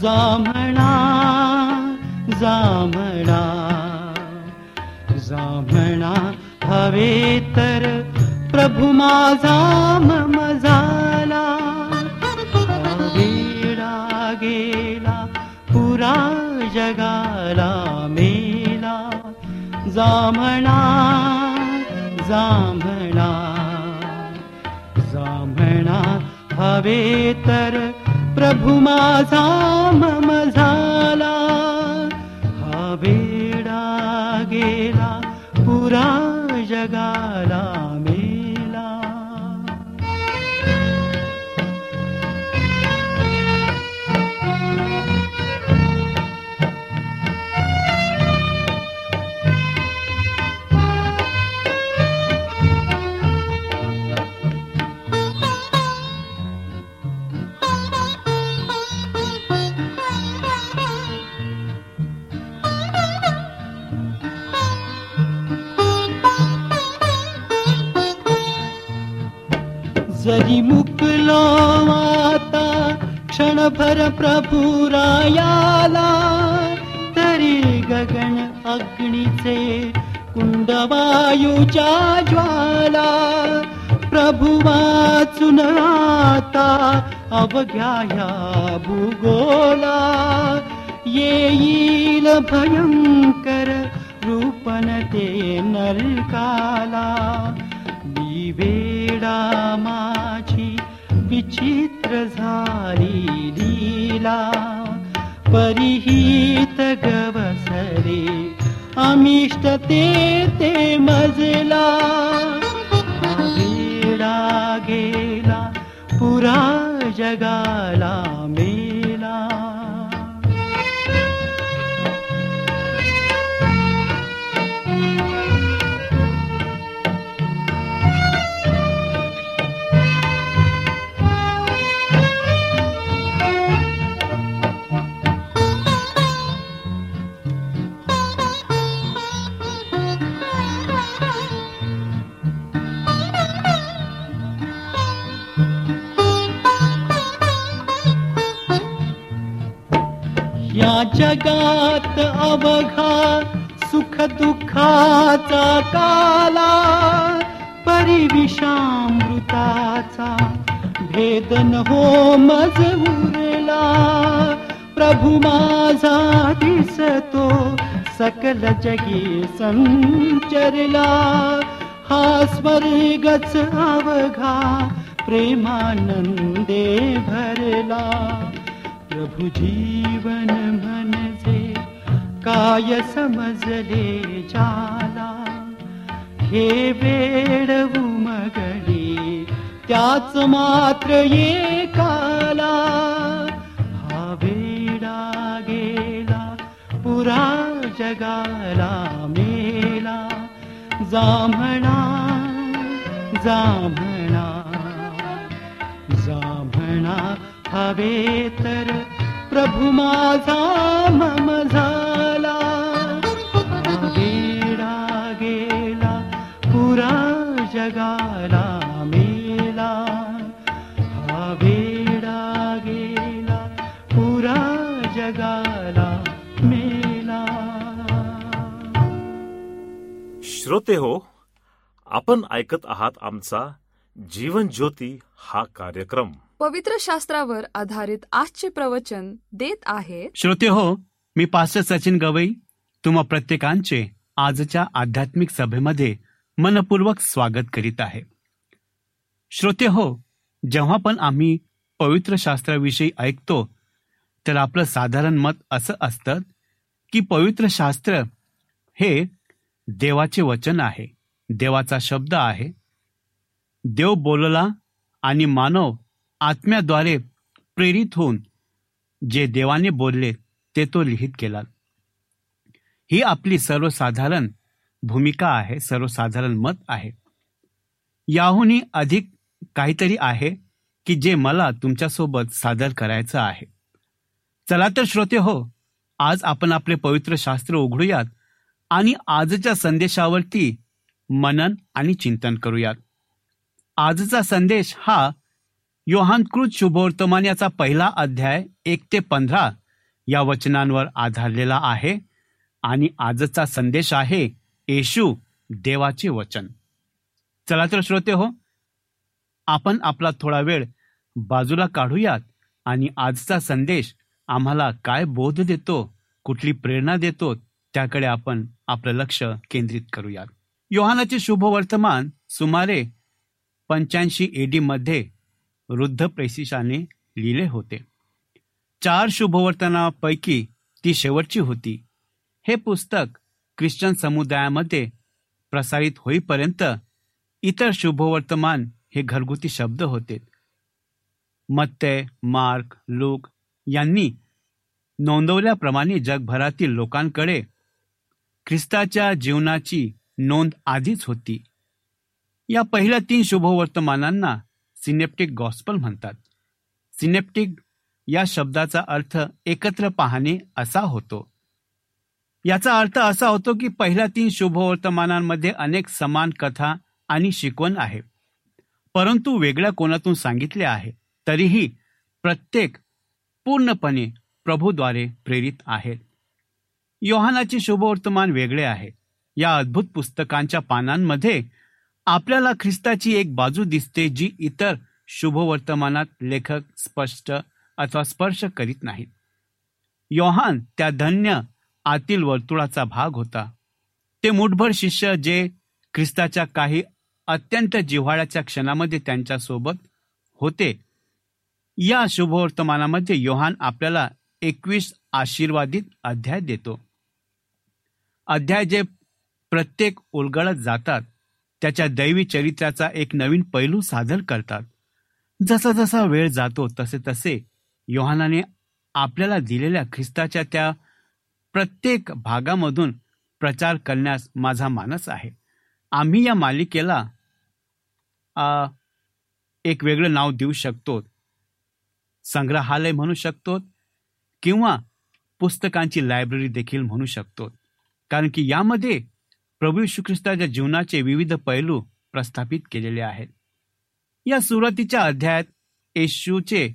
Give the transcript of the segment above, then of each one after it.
जामणा जामणा। जामणा हवे प्रभुमासामीरा गेला पुरा जगाला मेला। जामणा जामणा। जामणा हवे प्रभू माझा मम वायूच्या ज्वाला प्रभू ह्या भूगोला। येईल भयंकर रूपन ते नरकाला। मी वेडा माझी विचित्र झाली लीला परिहित गवसरे मिष्ट मजला। गेला पुरा जगाला मे। जगात अवघा सुख दुःखाचा काला परिविषामृताचा भेदन हो मज उरला प्रभू माझा दिसतो सकल जगी संचरला. हा स्वर्गच अवघा प्रेमानंदे भरला. प्रभु जीवन म्हणजे काय समजले जाला। हे वेड उमगडी त्याच मात्र एकाला हा वेडा गेला पुरा जगाला मेला। जांभळा जांभळा जांभळा हवे तर प्रभू माझा मम श्रोते हो आपण ऐकत आहात आमचा जीवन ज्योती हा कार्यक्रम. पवित्र शास्त्रावर आधारित आजचे प्रवचन देत आहे श्रोते हो मी पास्टर सचिन गवई तुम्हा प्रत्येकांचे आजच्या आध्यात्मिक सभेमध्ये मनपूर्वक स्वागत करीत आहे. श्रोते हो जेव्हा पण आम्ही पवित्र शास्त्राविषयी ऐकतो तर आपलं साधारण मत असं असतं की पवित्र शास्त्र हे देवाचे वचन आहे. देवाचा शब्द आहे. देव बोलला आणि मानव आत्म्याद्वारे प्रेरित होऊन जे देवाने बोलले ते तो लिहित गेला ही आपली सर्वसाधारण भूमिका आहे सर्वसाधारण मत आहे. याहूनही अधिक काहीतरी आहे की जे मला तुमच्यासोबत सादर करायचं आहे. चला तर श्रोते हो आज आपण आपले पवित्र शास्त्र उघडूयात आणि आजच्या संदेशावरती मनन आणि चिंतन करूयात. आजचा संदेश हा योहानकृत शुभवर्तमान याचा पहिला अध्याय एक ते पंधरा या वचनांवर आधारलेला आहे आणि आजचा संदेश आहे येशू देवाचे वचन. चला तर श्रोते हो आपण आपला थोडा वेळ बाजूला काढूयात आणि आजचा संदेश आम्हाला काय बोध देतो कुठली प्रेरणा देतो त्याकडे आपण आपलं लक्ष केंद्रित करूयात. योहानाचे शुभवर्तमान सुमारे पंच्याऐंशी एडी मध्ये वृद्ध प्रेसिशाने लिहिले होते. चार शुभवर्तनापैकी ती शेवटची होती. हे पुस्तक ख्रिश्चन समुदायामध्ये प्रसारित होईपर्यंत इतर शुभवर्तमान हे घरगुती शब्द होते. मत्ते मार्क लूक यांनी नोंदवल्याप्रमाणे जगभरातील लोकांकडे ख्रिस्ताच्या जीवनाची नोंद आधीच होती. या पहिल्या तीन शुभवर्तमानांना सिनेप्टिक गॉस्पल म्हणतात. सिनेप्टिक या शब्दाचा अर्थ एकत्र पाहणे असा होतो. याचा अर्थ असा होतो की पहिल्या तीन शुभवर्तमानांमध्ये अनेक समान कथा आणि शिकवण आहे. परंतु वेगळ्या कोणातून सांगितले आहे तरीही प्रत्येक पूर्णपणे प्रभूद्वारे प्रेरित आहेत. योहानाचे शुभवर्तमान वेगळे आहे. या अद्भुत पुस्तकांच्या पानांमध्ये आपल्याला ख्रिस्ताची एक बाजू दिसते जी इतर शुभवर्तमानात लेखक स्पष्ट अथवा स्पर्श करीत नाहीत. योहान त्या धन्य आतील वर्तुळाचा भाग होता. ते मुठभर शिष्य जे ख्रिस्ताच्या काही अत्यंत जिव्हाळ्याच्या क्षणामध्ये त्यांच्यासोबत होते. या शुभवर्तमानामध्ये योहान आपल्याला एकवीस आशीर्वादित अध्याय देतो. अध्याय जे प्रत्येक उलगडत जातात त्याच्या दैवी चरित्राचा एक नवीन पैलू सादर करतात. जसा जसा वेळ जातो तसे तसे योहानाने आपल्याला दिलेल्या ख्रिस्ताच्या त्या प्रत्येक भागामधून प्रचार करण्यास माझा मानस आहे. आम्ही या मालिकेला एक वेगळं नाव देऊ शकतो. संग्रहालय म्हणू शकतो किंवा पुस्तकांची लायब्ररी देखील म्हणू शकतो. कारण की यामध्ये प्रभू यशू ख्रिस्ताच्या जीवनाचे विविध पैलू प्रस्थापित केलेले आहेत. या सुरुवातीच्या अध्यायात येशूचे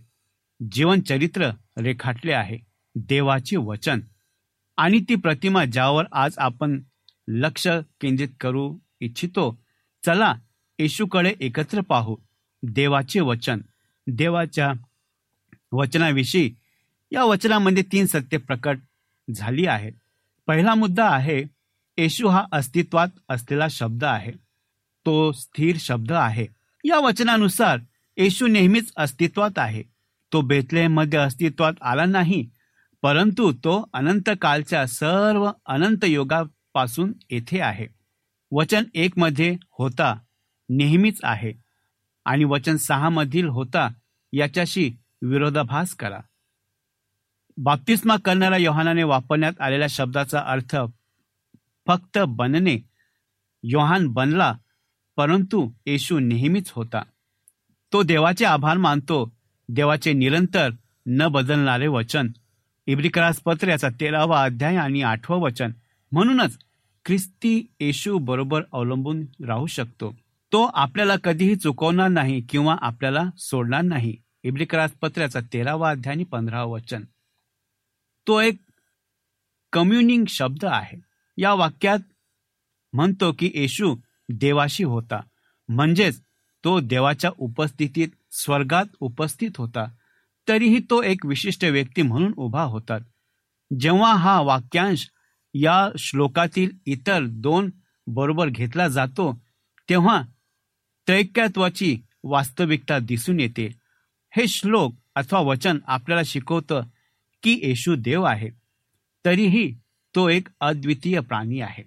जीवनचरित्र रेखाटले आहे. देवाचे वचन. आणि ती प्रतिमा ज्यावर आज आपण लक्ष केंद्रित करू इच्छितो चला येशूकडे एकत्र पाहू. देवाचे वचन. देवाच्या वचनाविषयी या वचनामध्ये तीन सत्य प्रकट झाली आहेत. पहिला मुद्दा आहे येशू हा अस्तित्वात असलेला शब्द आहे. तो स्थिर शब्द आहे. या वचनानुसार येशू नेहमीच अस्तित्वात आहे. तो बेतलेमध्ये अस्तित्वात आला नाही परंतु तो अनंत कालच्या सर्व अनंत योगापासून येथे आहे. वचन एक मध्ये होता नेहमीच आहे. आणि वचन सहा मधील होता याच्याशी विरोधाभास करा. बाप्तिस्मा करणाऱ्या योहानाने वापरण्यात आलेल्या शब्दाचा अर्थ फक्त बनणे. योहान बनला परंतु येशू नेहमीच होता. तो देवाचे आभार मानतो. देवाचे निरंतर न बदलणारे वचन. इब्रिकरास पत्र याचा तेरावा अध्याय आणि आठवं वचन. म्हणूनच ख्रिस्ती येशू बरोबर अवलंबून राहू शकतो. तो आपल्याला कधीही चुकवणार नाही किंवा आपल्याला सोडणार नाही. इब्रिकरास पत्र्याचा तेरावा अध्याय आणि पंधरावा वचन. तो एक कम्युनिंग शब्द आहे. या वाक्यात म्हणतो की येशू देवाशी होता. म्हणजेच तो देवाच्या उपस्थितीत स्वर्गात उपस्थित होता. तरीही तो एक विशिष्ट व्यक्ती म्हणून उभा होता. जेव्हा हा वाक्यांश या श्लोकातील इतर दोन बरोबर घेतला जातो तेव्हा त्रैक्यत्वाची वास्तविकता दिसून येते. हे श्लोक अथवा वचन आपल्याला शिकवतं की येशू देव आहे तरीही तो एक अद्वितीय प्राणी आहे.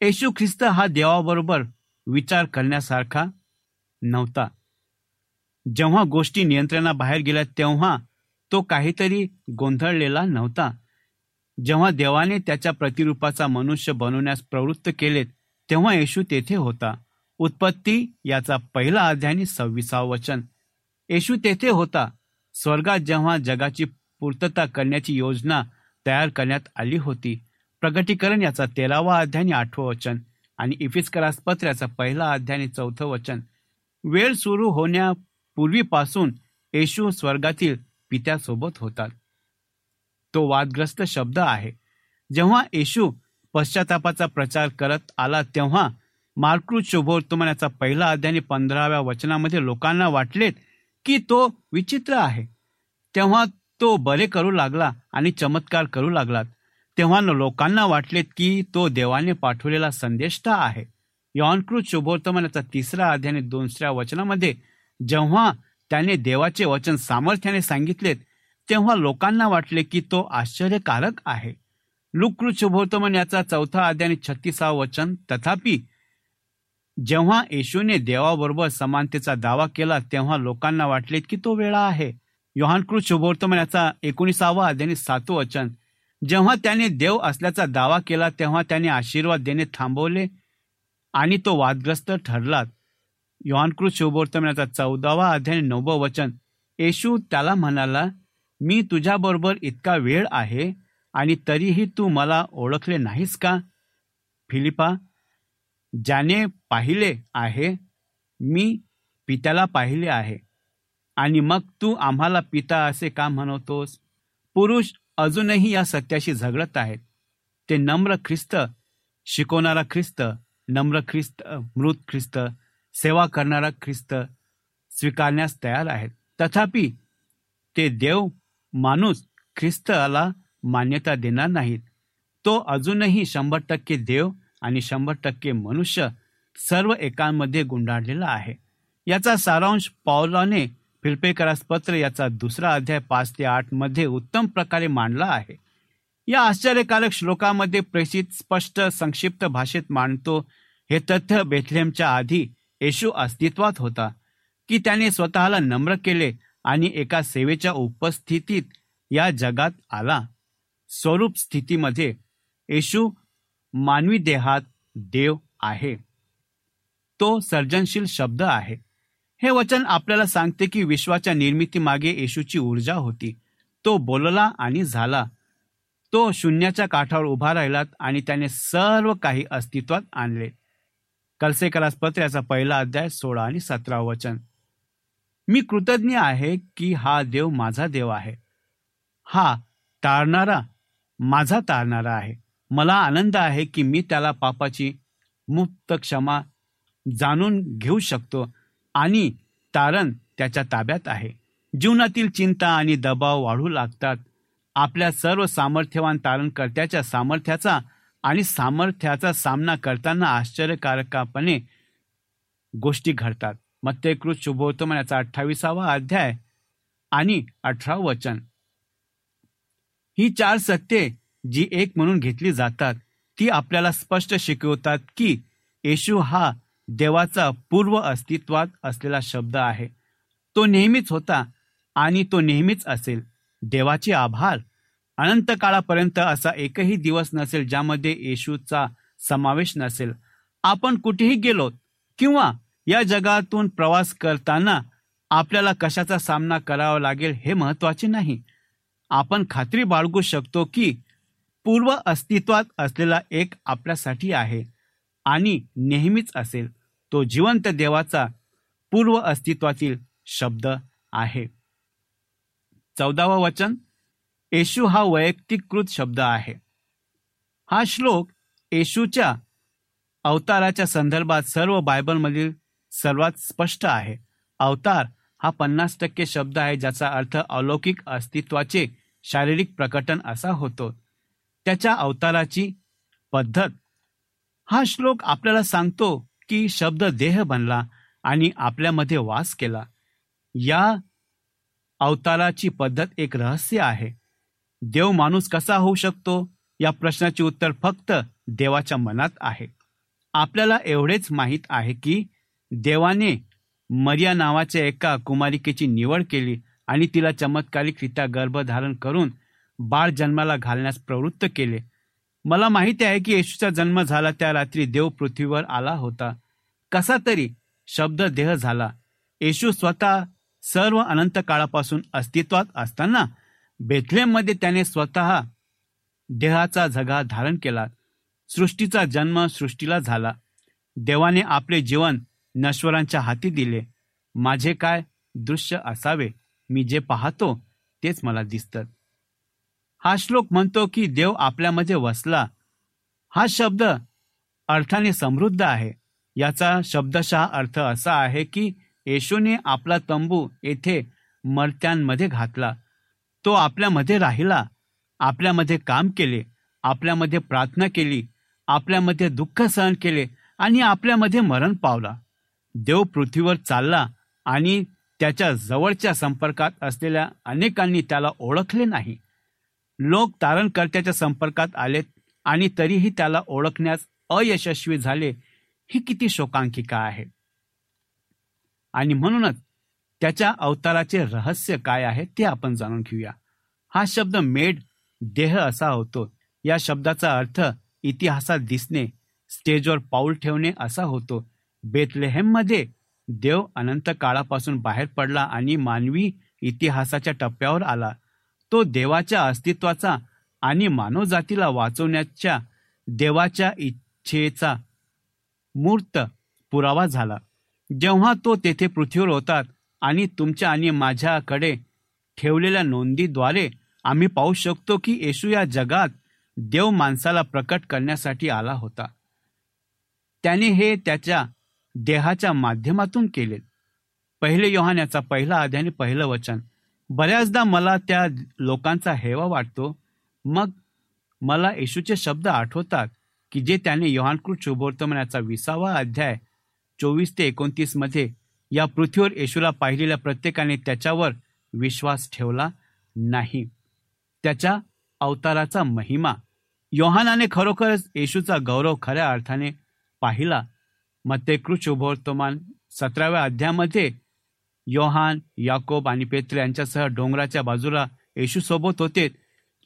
येशू ख्रिस्त हा देवाबरोबर विचार करण्यासारखा नव्हता. जेव्हा गोष्टी नियंत्रणाबाहेर गेल्या तेव्हा तो काहीतरी गोंधळलेला नव्हता. जेव्हा देवाने त्याच्या प्रतिरूपाचा मनुष्य बनवण्यास प्रवृत्त केले तेव्हा येशू तेथे होता. उत्पत्ती याचा पहिला अध्याय सव्वीसा वचन. येशू तेथे होता. स्वर्गात जेव्हा जगाची पूर्तता करण्याची योजना तयार करण्यात आली होती. प्रगटीकरण याचा तेरावा अध्याय आठवं वचन आणि इफिस्करास पत्राचा पहिला अध्याय चौथं वचन. वेळ सुरू होण्यापूर्वीपासून येशू स्वर्गातील पित्यासोबत होतात. तो वादग्रस्त शब्द आहे. जेव्हा येशू पश्चातापाचा प्रचार करत आला तेव्हा मार्कृत शुभोर्तमनाचा पहिला अध्याय पंधराव्या वचनामध्ये लोकांना वाटलेत की तो विचित्र आहे. तेव्हा तो बरे करू लागला आणि चमत्कार करू लागला तेव्हा लोकांना वाटलेत की तो देवाने पाठवलेला संदेष्टा आहे. यॉनकृत शुभोर्तमनाचा तिसरा अध्याय दुसऱ्या वचनामध्ये जेव्हा त्याने देवाचे वचन सामर्थ्याने सांगितलेत तेव्हा लोकांना वाटले की तो आश्चर्यकारक आहे. लुकृत शुभोर्तमन याचा चौथा अध्याय छत्तीसावं वचन तथापि जेव्हा येशूने देवाबरोबर समानतेचा दावा केला तेव्हा लोकांना वाटले की तो वेळा आहे. योहानकृत शुभोर्तमन याचा एकोणीसावा अध्याय सातवं वचन. जेव्हा त्याने देव असल्याचा दावा केला तेव्हा त्याने आशीर्वाद देणे थांबवले आणि तो वादग्रस्त ठरला. योहानकृत शुभोर्तमनाचा चौदावा अध्याय नववं वचन. येशू त्याला म्हणाला मी तुझ्याबरोबर इतका वेळ आहे आणि तरीही तू मला ओळखले नाहीस का? फिलिपा ज्याने पाहिले आहे मी पित्याला पाहिले आहे. आणि मग तू आम्हाला पिता असे का म्हणवतोस? पुरुष अजूनही या सत्याशी झगडत आहेत. ते नम्र ख्रिस्त शिकवणारा ख्रिस्त नम्र ख्रिस्त मृत ख्रिस्त सेवा करणारा ख्रिस्त स्वीकारण्यास तयार आहेत. तथापि ते देव माणूस ख्रिस्ताला मान्यता देणार नाहीत. तो अजूनही शंभर टक्के देव आणि शंभर टक्के मनुष्य सर्व एकांमध्ये गुंडाळलेला आहे. याचा सारांश पावलाने फिल्पेकरास पत्र याचा दुसरा अध्याय पाच ते आठमध्ये उत्तम प्रकारे मांडला आहे. या आश्चर्यकारक श्लोकामध्ये प्रेषित स्पष्ट संक्षिप्त भाषेत मांडतो हे तथ्य बेथलेमच्या आधी येशू अस्तित्वात होता की त्याने स्वतःला नम्र केले आणि एका सेवेच्या उपस्थितीत या जगात आला. स्वरूप स्थितीमध्ये येशू मानवी देहात देव आहे. तो सर्जनशील शब्द आहे. हे वचन आपल्याला सांगते की विश्वाच्या निर्मितीमागे येशूची ऊर्जा होती. तो बोलला आणि झाला. तो शून्याच्या काठावर उभा राहिलात आणि त्याने सर्व काही अस्तित्वात आणले. कलसेकरास पत्र्याचा पहिला अध्याय सोळा आणि सतरा वचन. मी कृतज्ञ आहे की हा देव माझा देव आहे. हा टाळणारा माझा तारणारा आहे. मला आनंद आहे की मी त्याला पापाची मुक्त क्षमा जाणून घेऊ शकतो. आणि तारण त्याच्या ताब्यात आहे. जीवनातील चिंता आणि दबाव वाढू लागतात. आपल्या सर्व सामर्थ्यवान तारणकर्त्याच्या सामर्थ्याचा आणि सामर्थ्याचा सामना करताना आश्चर्यकारकपणे गोष्टी घडतात. मत्त्येकृत शुभोत्तम याचा अठ्ठावीसावा अध्याय आणि अठरा वचन. ही चार सत्ये जी एक म्हणून घेतली जातात ती आपल्याला स्पष्ट शिकवतात की येशू हा देवाचा पूर्व अस्तित्वात असलेला शब्द आहे. तो नेहमीच होता आणि तो नेहमीच असेल. देवाचे आभार अनंत काळापर्यंत असा एकही दिवस नसेल ज्यामध्ये येशूचा समावेश नसेल. आपण कुठेही गेलो किंवा या जगातून प्रवास करताना आपल्याला कशाचा सामना करावा लागेल हे महत्त्वाचे नाही. आपण खात्री बाळगू शकतो की पूर्व अस्तित्वात असलेला एक आपल्यासाठी आहे. आणि नेहमीच असेल तो जिवंत देवाचा पूर्व अस्तित्वातील शब्द आहे. चौदावं वचन येशू हा वैयक्तिकृत शब्द आहे. हा श्लोक येशूच्या अवताराच्या संदर्भात सर्व बायबलमधील सर्वात स्पष्ट आहे. अवतार हा पन्नास टक्के शब्द आहे ज्याचा अर्थ अलौकिक अस्तित्वाचे शारीरिक प्रकटन असा होतो. त्याच्या अवताराची पद्धत हा श्लोक आपल्याला सांगतो की शब्द देह बनला आणि आपल्यामध्ये वास केला. या अवताराची पद्धत एक रहस्य आहे. देव माणूस कसा होऊ शकतो? या प्रश्नाचे उत्तर फक्त देवाच्या मनात आहे. आपल्याला एवढेच माहीत आहे की देवाने मरिया नावाच्या एका कुमारिकेची निवड केली आणि तिला चमत्कारिकरित्या गर्भधारण करून बाळ जन्माला घालण्यास प्रवृत्त केले. मला माहिती आहे की येशूचा जन्म झाला त्या रात्री देव पृथ्वीवर आला होता. कसा तरी शब्द देह झाला. येशू स्वतः सर्व अनंत काळापासून अस्तित्वात असताना बेथलेममध्ये त्याने स्वतः देहाचा झगा धारण केला. सृष्टीचा जन्म सृष्टीला झाला. देवाने आपले जीवन नश्वरांच्या हाती दिले. माझे काय दृश्य असावे? मी जे पाहतो तेच मला दिसतं. हा श्लोक म्हणतो की देव आपल्यामध्ये वसला. हा शब्द अर्थाने समृद्ध आहे. याचा शब्दशः अर्थ असा आहे की येशूने आपला तंबू येथे मर्त्यांमध्ये घातला. तो आपल्यामध्ये राहिला आपल्यामध्ये काम केले आपल्यामध्ये प्रार्थना केली आपल्यामध्ये दुःख सहन केले आणि आपल्यामध्ये मरण पावला. देव पृथ्वीवर चालला आणि त्याच्या जवळच्या संपर्कात असलेल्या अनेकांनी त्याला ओळखले नाही. लोक तारणकर्त्याच्या संपर्कात आलेत आणि तरीही त्याला ओळखण्यास अयशस्वी झाले ही किती शोकांकिका आहे. आणि म्हणूनच त्याच्या अवताराचे रहस्य काय आहे ते आपण जाणून घेऊया. हा शब्द मेड देह असा होतो. या शब्दाचा अर्थ इतिहासात दिसणे स्टेजवर पाऊल ठेवणे असा होतो. बेतलेहेममध्ये देव अनंत काळापासून बाहेर पडला आणि मानवी इतिहासाच्या टप्प्यावर आला. तो देवाच्या अस्तित्वाचा आणि मानवजातीला वाचवण्याच्या देवाच्या इच्छेचा मूर्त पुरावा झाला. जेव्हा तो तेथे पृथ्वीवर होतात आणि तुमच्या आणि माझ्याकडे ठेवलेल्या नोंदीद्वारे आम्ही पाहू शकतो की येशू या जगात देव माणसाला प्रकट करण्यासाठी आला होता. त्याने हे त्याच्या देहाच्या माध्यमातून केले. पहिले योहाण्याचा पहिला अध्याय पहिलं वचन. बऱ्याचदा मला त्या लोकांचा हेवा वाटतो. मग मला येशूचे शब्द आठवतात की जे त्याने योहानकृत शुभवर्तमानाचा विसावा अध्याय चोवीस ते एकोणतीसमध्ये या पृथ्वीवर येशूला पाहिलेल्या प्रत्येकाने त्याच्यावर विश्वास ठेवला नाही. त्याच्या अवताराचा महिमा. योहानाने खरोखरच येशूचा गौरव खऱ्या अर्थाने पाहिला. मग ते मत्तेकृत शुभवर्तमान सतराव्या अध्यायामध्ये योहान याकोब आणि पेत्र यांच्यासह डोंगराच्या बाजूला येशू सोबत होते.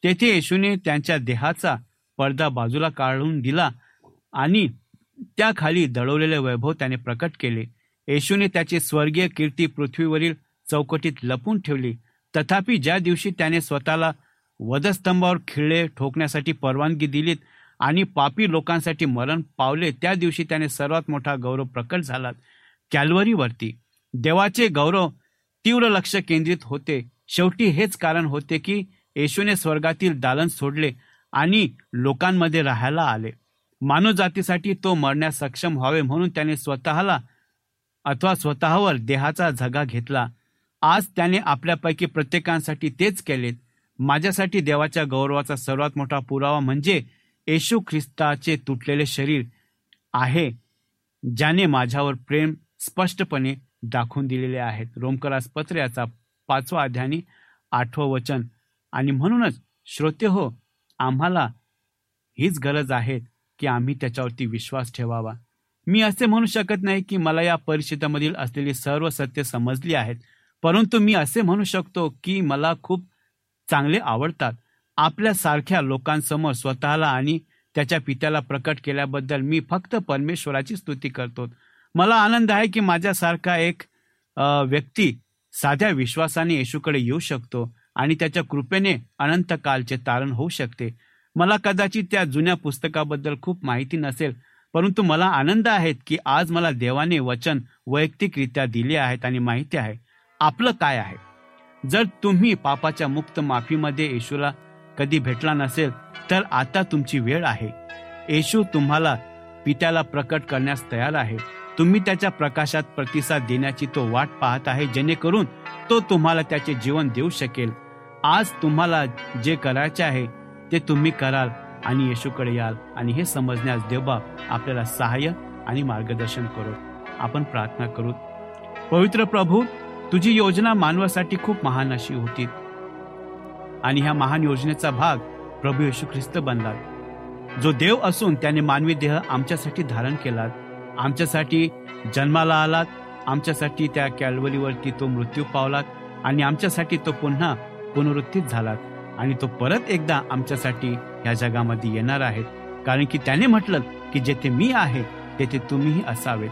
तेथे येशूने त्यांच्या देहाचा पडदा बाजूला काढून दिला आणि त्याखाली दडवलेले वैभव त्याने प्रकट केले. येशूने त्याची स्वर्गीय कीर्ती पृथ्वीवरील चौकटीत लपून ठेवली. तथापि ज्या दिवशी त्याने स्वतःला वधस्तंभावर खिळे ठोकण्यासाठी परवानगी दिलीत आणि पापी लोकांसाठी मरण पावले त्या दिवशी त्याने सर्वात मोठा गौरव प्रकट झाला कॅल्वरीवरती. देवाचे गौरव तीव्र लक्ष केंद्रित होते. शेवटी हेच कारण होते की येशूने स्वर्गातील दालन सोडले आणि लोकांमध्ये राहायला आले. मानव जातीसाठी तो मरण्यास सक्षम व्हावे म्हणून त्याने स्वतःला अथवा स्वतःवर देहाचा झगा घेतला. आज त्याने आपल्यापैकी प्रत्येकांसाठी तेच केलेत माझ्यासाठी देवाच्या गौरवाचा सर्वात मोठा पुरावा म्हणजे येशू ख्रिस्ताचे तुटलेले शरीर आहे ज्याने माझ्यावर प्रेम स्पष्टपणे दाखवून दिलेले आहेत. रोमकरास पत्र याचा पाचवा अध्यानी आठवं वचन. आणि म्हणूनच श्रोते हो आम्हाला हीच गरज आहे की आम्ही त्याच्यावरती विश्वास ठेवावा. मी असे म्हणू शकत नाही की मला या परिषदेमधील असलेली सर्व सत्य समजली आहेत. परंतु मी असे म्हणू शकतो की मला खूप चांगले आवडतात. आपल्यासारख्या लोकांसमोर स्वतःला आणि त्याच्या पित्याला प्रकट केल्याबद्दल मी फक्त परमेश्वराची स्तुती करतो. मला आनंद आहे की माझ्यासारखा एक व्यक्ती साध्या विश्वासाने येशूकडे येऊ शकतो आणि त्याच्या कृपेने अनंत कालचे तारण होऊ शकते. मला कदाचित त्या जुन्या पुस्तकाबद्दल खूप माहिती नसेल परंतु मला आनंद आहे की आज मला देवाने वचन वैयक्तिकरित्या दिले आहेत आणि माहिती आहे आपलं काय आहे? जर तुम्ही पापाच्या मुक्त माफीमध्ये येशूला कधी भेटला नसेल तर आता तुमची वेळ आहे. येशू तुम्हाला पित्याला प्रकट करण्यास तयार आहे. तुम्ही त्याच्या प्रकाशात प्रतिसाद देण्याची तो वाट पाहत आहे जेणेकरून तो तुम्हाला त्याचे जीवन देऊ शकेल. आज तुम्हाला जे करायचे आहे ते तुम्ही कराल आणि येशूकडे याल. आणि हे समजण्यास देवबाब आपल्याला सहाय्य आणि मार्गदर्शन करू. आपण प्रार्थना करू. पवित्र प्रभू तुझी योजना मानवासाठी खूप महान अशी होती. आणि ह्या महान योजनेचा भाग प्रभू येशू ख्रिस्त बनला. जो देव असून त्याने मानवी देह आमच्यासाठी धारण केला आमच्यासाठी जन्माला आलात आमच्यासाठी त्या कॅल्वरीवरती तो मृत्यू पावलात आणि आमच्यासाठी तो पुन्हा पुनरुत्थित झालात आणि तो परत एकदा आमच्यासाठी या जगामध्ये येणार आहेत. कारण की त्याने म्हटलं की जेथे मी आहे तेथे तुम्हीही असावेत.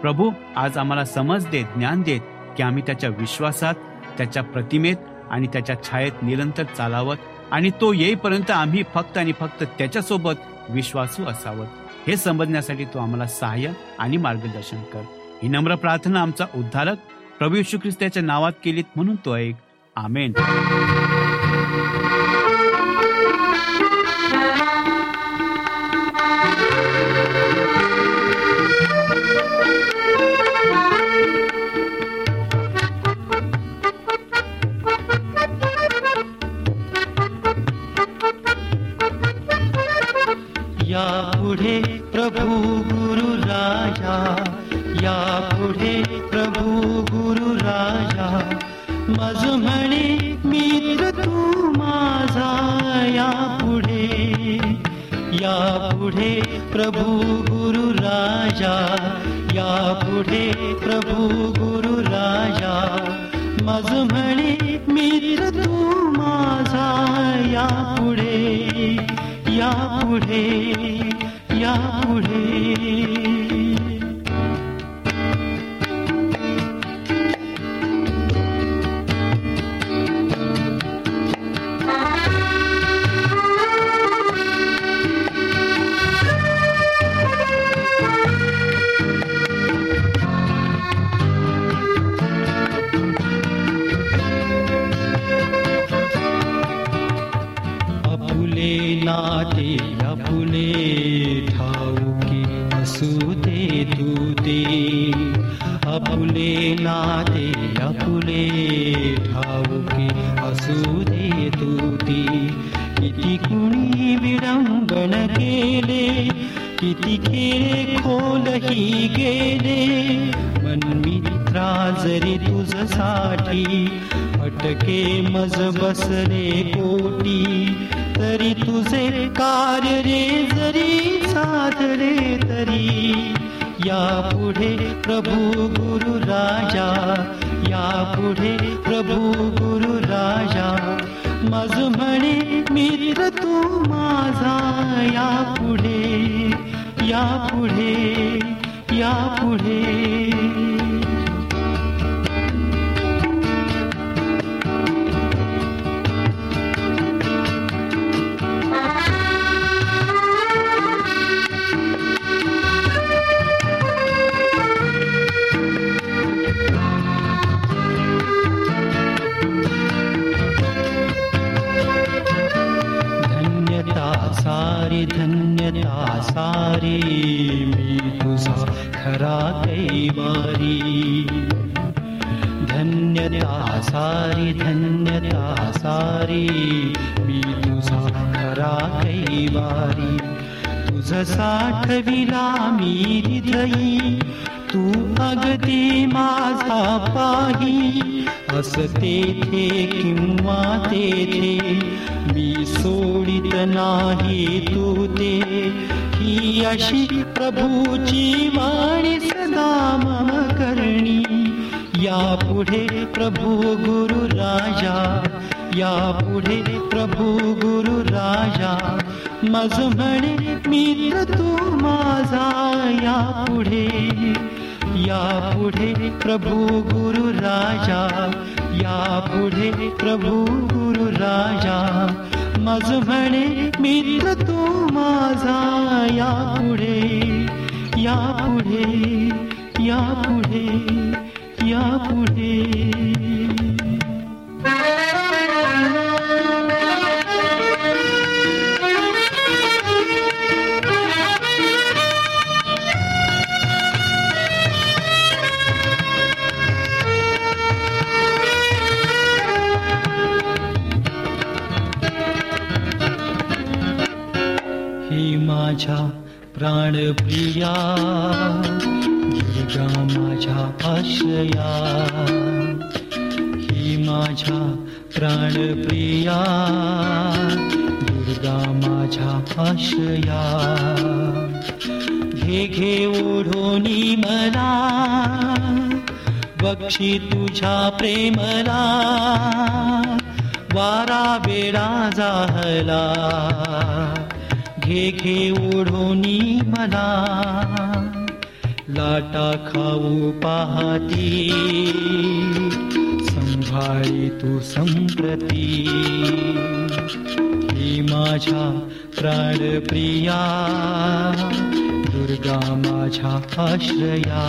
प्रभू आज आम्हाला समज देत ज्ञान देत की आम्ही त्याच्या विश्वासात त्याच्या प्रतिमेत आणि त्याच्या छायेत निरंतर चालावत आणि तो येईपर्यंत आम्ही फक्त आणि फक्त त्याच्यासोबत विश्वासू असावं. हे समजण्यासाठी तो आम्हाला सहाय्य आणि मार्गदर्शन कर. ही नम्र प्रार्थना आमचा उद्धारक प्रभू येशू ख्रिस्ताच्या नावात केलीत म्हणून तो एक आमेन. प्रभू गुरु राजा या पुढे प्रभू गुरु राजा मज म्हणे मित्र तू माझा या पुढे या पुढे या पुढे आपुले नाते आपुले ठाऊके असू दे तुती. किती कुणी विडंबन केले किती केले खोलही गेले. मनमित्रा जरी तुझसाठी अटके मज बसले कोटी तरी तुझे कार्य रे जरी साधले तरी. या पुढे प्रभू गुरु राजा या पुढे प्रभू गुरु राजा। मज म्हणे मित्र तू माझा या पुढे या पुढे या पुढे नाही तू ते ही अशी प्रभूची वाणी सदा मम करणी. या पुढे प्रभू गुरु राजा या पुढे प्रभू गुरु राजा. मज म्हणे मित्र तू माझा या पुढे या पुढे प्रभू गुरु राजा या पुढे प्रभू गुरु राजा. माझ म्हणे मित्र तू माझा यावढे यावढे या पुढे या पुढे माझ्या प्राणप्रिया दुर्गा माझ्या आश्रया ही माझ्या प्राणप्रिया दुर्गा माझ्या आश्रया घे घे ओढोनी मला बक्षी तुझ्या प्रेमला वारा वेळा जाहला. घे घे ओढोनी मला लाटा खाऊ पाहती संभाळी तू संप्रती। ही माझ्या प्राणप्रिया दुर्गा माझ्या आश्रया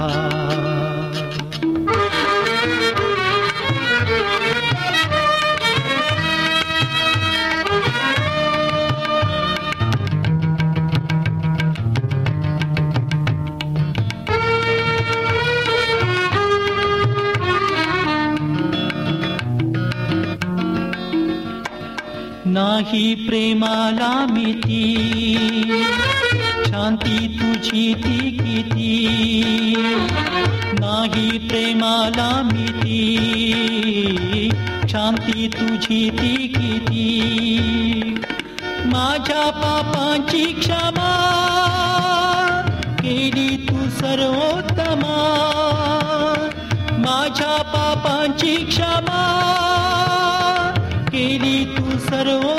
नाही प्रेमाला मिती शांती तुझी ती किती. नाही प्रेमाला मिती शांती तुझी ती किती. माझ्या पापांची क्षमा केली तू सर्वोत्तमा. माझ्या पापांची क्षमा केली तू सर्व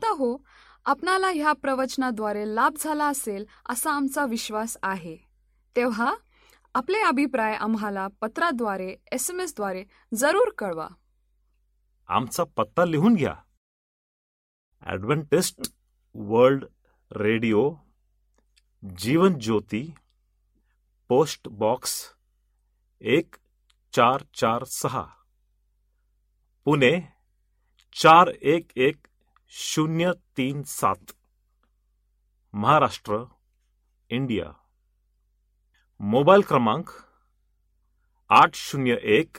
श्रोता हो आपणाला ह्या प्रवचनाद्वारे लाभ झाला असेल असा आमचा विश्वास आहे. तेव्हा आपले अभिप्राय आम्हाला पत्राद्वारे एस एम एसद्वारे जरूर कळवा. आमचा पत्ता लिहून घ्या. Adventist world radio Jeevan Jyoti post box एक चार चार सहा. पुणे चार एक एक शून्य तीन सात. महाराष्ट्र इंडिया. मोबाईल क्रमांक आठ शून्य एक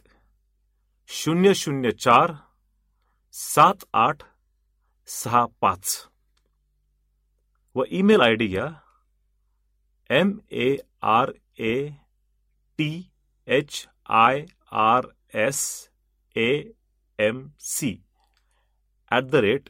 शून्य शून्य चार सात आठ सहा पाच. व ईमेल आय डी घ्या. M A R A T H I R S A M C at the rate